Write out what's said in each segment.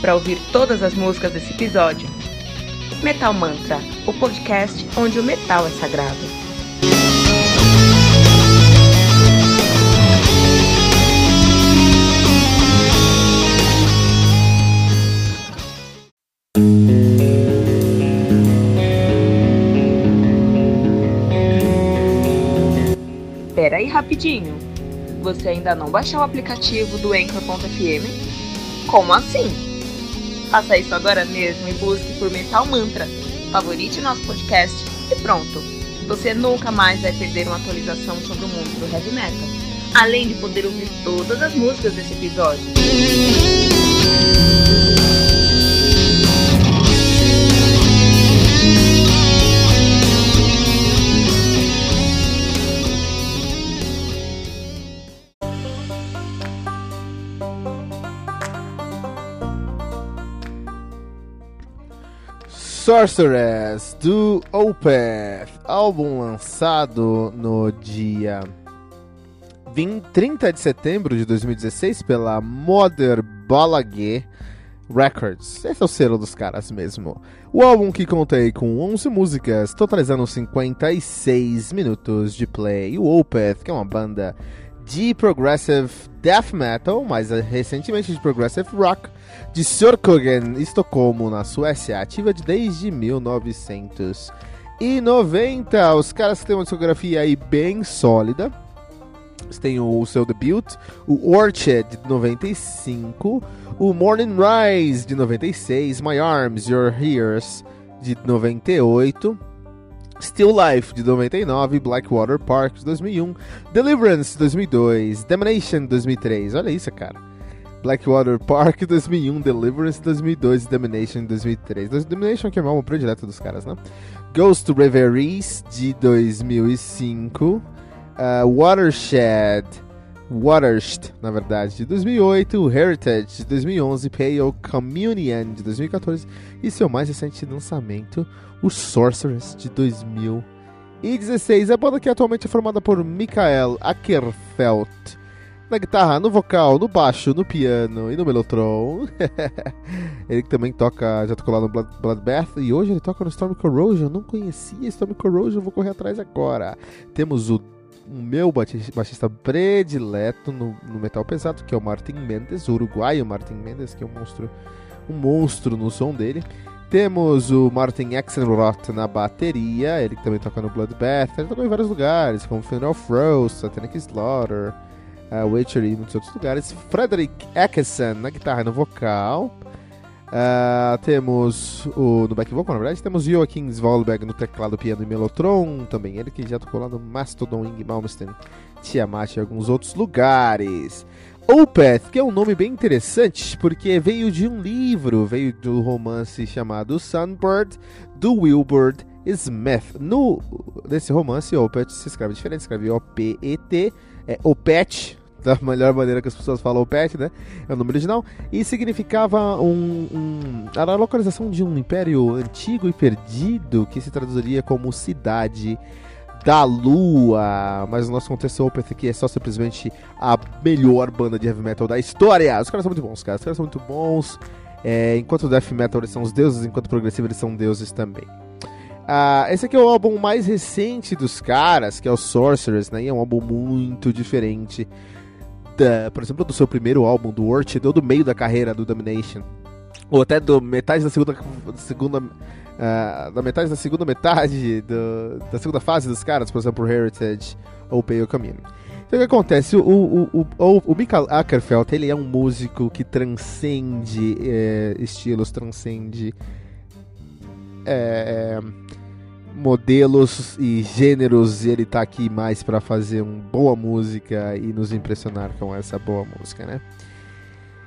para ouvir todas as músicas desse episódio. Metal Mantra, o podcast onde o metal é sagrado. Pera aí rapidinho. Você ainda não baixou o aplicativo do Anchor.fm? Como assim? Faça isso agora mesmo e busque por Metal Mantra. Favorite nosso podcast e pronto. Você nunca mais vai perder uma atualização sobre o mundo do heavy metal. Além de poder ouvir todas as músicas desse episódio. Sorceress do Opeth, álbum lançado no dia 20, 30 de setembro de 2016 pela Mother Balaguer Records. Esse é o selo dos caras mesmo. O álbum que contei com 11 músicas, totalizando 56 minutos de play. O Opeth, que é uma banda de progressive death metal, mais recentemente de progressive rock, de Sörkogen, Estocolmo, na Suécia, ativa de desde 1990. Os caras têm uma discografia aí bem sólida. Eles têm o, seu debut, o Orchid de 95, o Morning Rise de 96, My Arms, Your Ears de 98. Still Life de 99, Blackwater Park de 2001, Deliverance de 2002, Damnation de 2003. Olha isso, cara. Blackwater Park 2001, Deliverance 2002 e Damnation 2003. Damnation que é o álbum predileto dos caras, né? Ghost Reveries de 2005, uh, Watershed, Watershed, na verdade, de 2008, Heritage de 2011, Pale Communion de 2014 e seu mais recente lançamento, o Sorceress de 2016. A banda que atualmente é formada por Michael Ackerfeld na guitarra, no vocal, no baixo, no piano e no melotron. ele também toca, já tocou lá no Blood, Bloodbath e hoje ele toca no Storm Corrosion. Não conhecia Storm Corrosion, vou correr atrás agora. Temos o, o meu baixista predileto no, no, metal pesado, que é o Martin Mendes, o uruguaio Martin Mendes, que é um monstro, um monstro no som dele. Temos o Martin Axelrod na bateria, ele também toca no Bloodbath, ele tocou em vários lugares, como Funeral Frost, Satanic Slaughter, uh, Witcher e muitos outros lugares. Frederick Eckerson na guitarra e no vocal. Uh, temos o no back vocal, na verdade, temos Joachim Svalberg no teclado, piano e melotron, também ele que já tocou lá no Mastodon, Ing Malmsteen, Tiamat e alguns outros lugares. Opeth, que é um nome bem interessante, porque veio de um livro, veio do romance chamado Sunbird, do Wilbur Smith. No, nesse romance, Opeth se escreve diferente, escreve O-P-E-T, é Opeth, da melhor maneira que as pessoas falam Opeth, né? É o nome original. E significava um, um, Era a localização de um império antigo e perdido que se traduziria como cidade da Lua. Mas no nosso contexto, Opeth aqui é só simplesmente a melhor banda de heavy metal da história. Os caras são muito bons, cara. Os caras são muito bons. É, enquanto death metal eles são os deuses, enquanto progressivo eles são deuses também. Uh, esse aqui é o álbum mais recente dos caras, que é o Sorcerers, né? E é um álbum muito diferente, da, por exemplo, do seu primeiro álbum, do Orchid, ou do meio da carreira do Domination. Ou até do metade da segunda, segunda uh, da metade da segunda metade do, da segunda fase dos caras, por exemplo, Heritage ou Pale Community. Então o que acontece? O, o, o, o, o Michael Ackerfeld, ele é um músico que transcende é, estilos, transcende é, modelos e gêneros e ele tá aqui mais para fazer uma boa música e nos impressionar com essa boa música, né?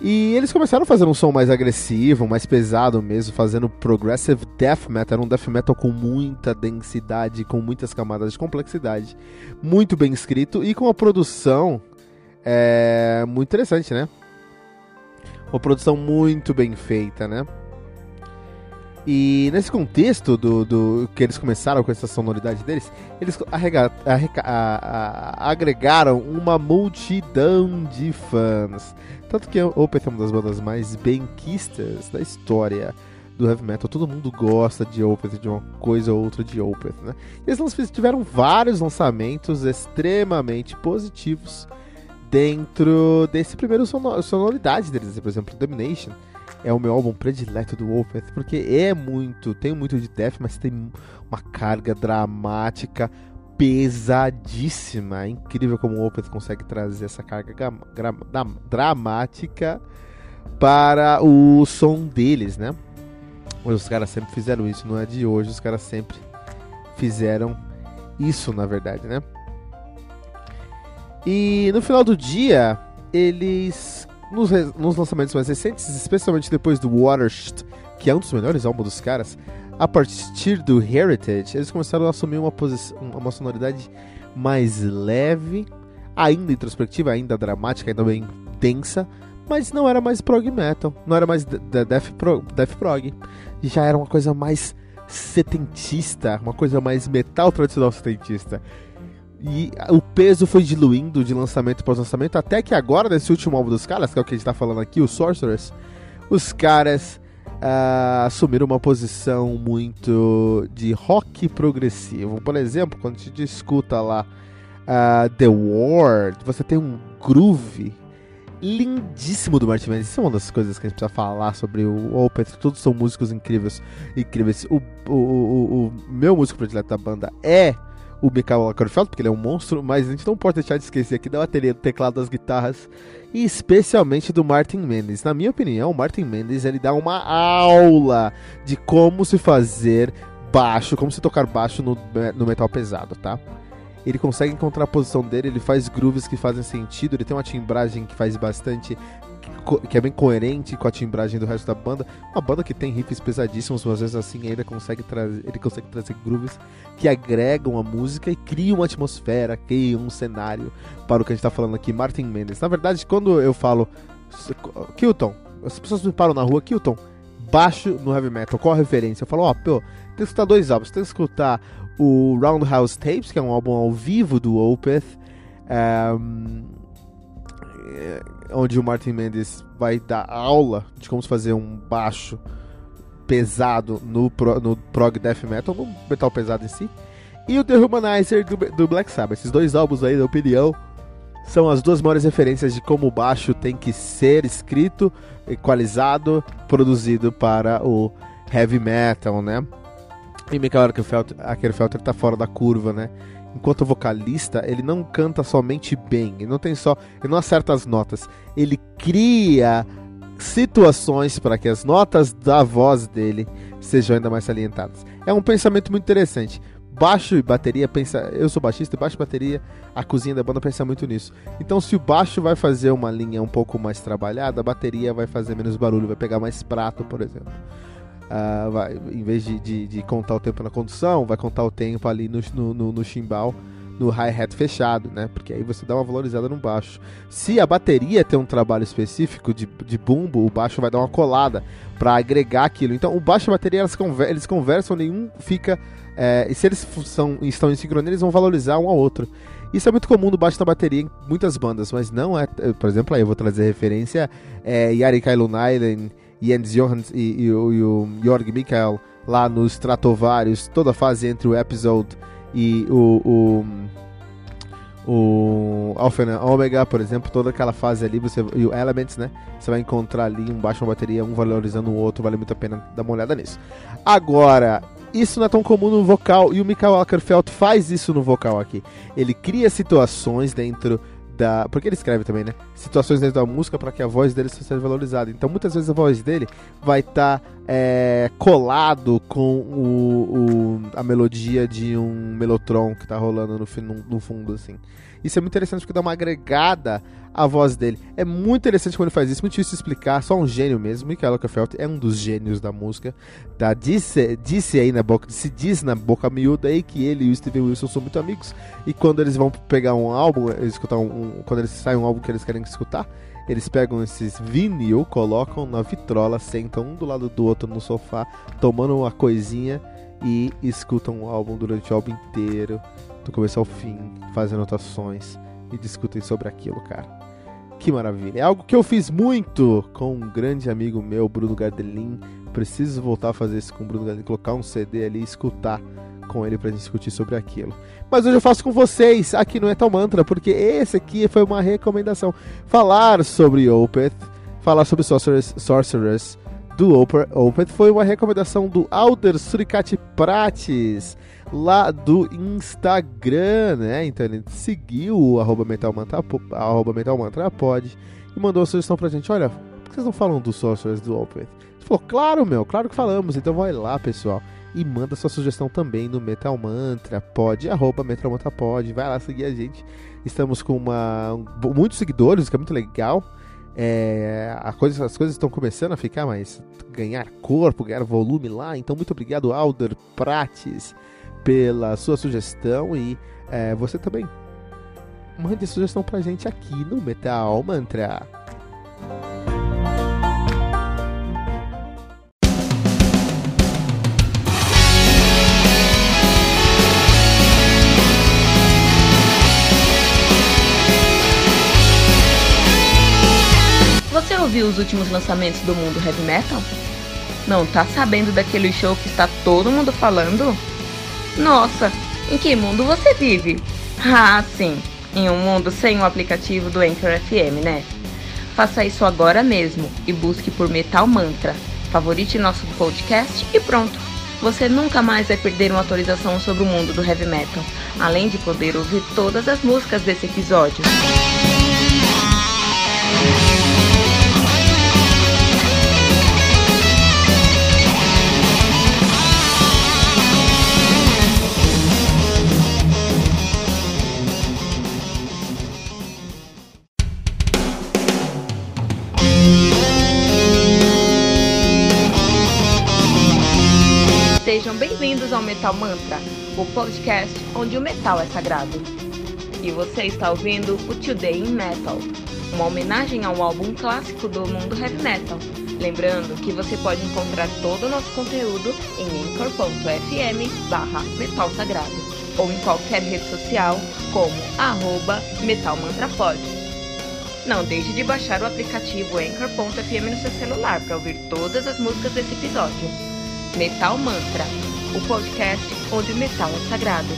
E eles começaram a fazer um som mais agressivo, mais pesado mesmo, fazendo progressive death metal, um death metal com muita densidade, com muitas camadas de complexidade, muito bem escrito e com uma produção é, muito interessante, né? Uma produção muito bem feita, né? E nesse contexto do, do que eles começaram com essa sonoridade deles, eles arrega, a, a, agregaram uma multidão de fãs. Tanto que o Opeth é uma das bandas mais benquistas da história do heavy metal. Todo mundo gosta de Opeth, de uma coisa ou outra de Opeth, né? Eles tiveram vários lançamentos extremamente positivos dentro desse primeiro sonoridade deles. Por exemplo, Domination é o meu álbum predileto do Opeth, porque é muito, tem muito de death, mas tem uma carga dramática pesadíssima. É incrível como o Opeth consegue trazer essa carga dramática para o som deles, né? Os caras sempre fizeram isso, não é de hoje, os caras sempre fizeram isso, na verdade, né? E no final do dia, eles nos, nos lançamentos mais recentes, especialmente depois do Watershed, que é um dos melhores álbuns dos caras, a partir do Heritage, eles começaram a assumir uma, uma sonoridade mais leve, ainda introspectiva, ainda dramática, ainda bem densa, mas não era mais prog metal, não era mais death, pro, death prog, já era uma coisa mais setentista, uma coisa mais metal tradicional setentista. E o peso foi diluindo de lançamento para lançamento, até que agora, nesse último álbum dos caras, que é o que a gente está falando aqui, o Sorceress, os caras uh, assumiram uma posição muito de rock progressivo. Por exemplo, quando a gente escuta lá uh, The Ward, você tem um groove lindíssimo do Martin Mendes. Isso é uma das coisas que a gente precisa falar sobre o Opeth. Todos são músicos incríveis. incríveis. O, o, o, o meu músico predileto da banda é o Michael Lakerfeld, porque ele é um monstro, mas a gente não pode deixar de esquecer aqui da bateria, do teclado, das guitarras e especialmente do Martin Mendes. Na minha opinião, o Martin Mendes ele dá uma aula de como se fazer baixo, como se tocar baixo no, no metal pesado, tá? Ele consegue encontrar a posição dele, ele faz grooves que fazem sentido, ele tem uma timbragem que faz bastante que é bem coerente com a timbragem do resto da banda. Uma banda que tem riffs pesadíssimos, mas às vezes assim ainda consegue trazer, ele consegue trazer grooves que agregam a música e criam uma atmosfera, criam um cenário para o que a gente está falando aqui, Martin Mendes. Na verdade, quando eu falo Kilton, as pessoas me param na rua, Kilton, baixo no heavy metal, qual a referência? Eu falo, ó, oh, pô, tem que escutar dois álbuns, tem que escutar o Roundhouse Tapes, que é um álbum ao vivo do Opeth, um, é, onde o Martin Mendes vai dar aula de como fazer um baixo pesado no, pro, no prog death metal, no metal pesado em si, e o The Humanizer do, do Black Sabbath. Esses dois álbuns aí, na opinião, são as duas maiores referências de como o baixo tem que ser escrito, equalizado, produzido para o heavy metal, né? E Michael Ackerfelter tá fora da curva, né? Enquanto vocalista, ele não canta somente bem, ele não tem só, ele não acerta as notas, ele cria situações para que as notas da voz dele sejam ainda mais salientadas. É um pensamento muito interessante. Baixo e bateria pensa, eu sou baixista e baixo e bateria, a cozinha da banda pensa muito nisso. Então, se o baixo vai fazer uma linha um pouco mais trabalhada, a bateria vai fazer menos barulho, vai pegar mais prato, por exemplo. Uh, vai, em vez de, de, de, contar o tempo na condução, vai contar o tempo ali no, no, no, no chimbal, no hi-hat fechado, né? Porque aí você dá uma valorizada no baixo. Se a bateria tem um trabalho específico de, de bumbo, o baixo vai dar uma colada para agregar aquilo. Então, o baixo e a bateria elas conver eles conversam, nenhum fica. É, e se eles são, estão em sincronia, eles vão valorizar um ao outro. Isso é muito comum no baixo da bateria em muitas bandas, mas não é. Por exemplo, aí eu vou trazer referência: é, Yari Kailunainen Jens Johans e, e, e, o Jorg Michael lá nos Stratovarius, toda a fase entre o Episode e o, o, o Alpha Omega, por exemplo, toda aquela fase ali, você, e o Elements, né? Você vai encontrar ali um baixo, uma bateria, um valorizando o outro, vale muito a pena dar uma olhada nisso. Agora, isso não é tão comum no vocal, e o Michael Ackerfeld faz isso no vocal aqui. Ele cria situações dentro da. Porque ele escreve também, né? Situações dentro da música para que a voz dele seja valorizada. Então muitas vezes a voz dele vai estar tá é, colado com o, o, a melodia de um Melotron que tá rolando no, no, no fundo, assim. Isso é muito interessante porque dá uma agregada à voz dele. É muito interessante quando ele faz isso, muito difícil explicar, só um gênio mesmo. Michael Lockerfeld é um dos gênios da música. Tá? Disse, disse aí na boca, se diz na boca miúda aí que ele e o Steven Wilson são muito amigos. E quando eles vão pegar um álbum, escutar um, um, quando eles saem um álbum que eles querem escutar, eles pegam esses vinil, colocam na vitrola, sentam um do lado do outro no sofá, tomando uma coisinha e escutam o álbum durante o álbum inteiro do começo ao fim, fazem anotações e discutem sobre aquilo, cara. Que maravilha. É algo que eu fiz muito com um grande amigo meu, Bruno Gardelin. Preciso voltar a fazer isso com o Bruno Gardelin, colocar um CD ali e escutar com ele pra gente discutir sobre aquilo. Mas hoje eu faço com vocês aqui no Metal Mantra, porque esse aqui foi uma recomendação. Falar sobre Opeth, falar sobre Sorcerers, Sorcerers do Opeth foi uma recomendação do Alder Suricati Prates lá do Instagram, né? Então ele seguiu o arroba metalmantra, arroba metalmantrapod e mandou uma sugestão pra gente. Olha, por que vocês não falam dos Sorcerers do Opeth? Ele falou, claro, meu, claro que falamos. Então vai lá, pessoal. E manda sua sugestão também no Metal Mantra, pod, arroba. Vai lá seguir a gente. Estamos com uma, muitos seguidores, que é muito legal. É, a coisa, as coisas estão começando a ficar mais. ganhar corpo, ganhar volume lá. Então, muito obrigado, Alder Prates pela sua sugestão e é, você também mande sugestão pra gente aqui no Metal Mantra. Você ouviu os últimos lançamentos do mundo heavy metal? Não tá sabendo daquele show que está todo mundo falando? Nossa, em que mundo você vive? Ah, sim, em um mundo sem o aplicativo do Anchor FM, né? Faça isso agora mesmo e busque por Metal Mantra. Favorite nosso podcast e pronto. Você nunca mais vai perder uma atualização sobre o mundo do heavy metal, além de poder ouvir todas as músicas desse episódio. Bem-vindos ao Metal Mantra, o podcast onde o metal é sagrado. E você está ouvindo o Today in Metal, uma homenagem ao álbum clássico do mundo heavy metal. Lembrando que você pode encontrar todo o nosso conteúdo em anchor.fm barra metal sagrado ou em qualquer rede social como arroba metalmantrapod. Não deixe de baixar o aplicativo Anchor.fm no seu celular para ouvir todas as músicas desse episódio. Metal Mantra, o podcast onde o metal é sagrado.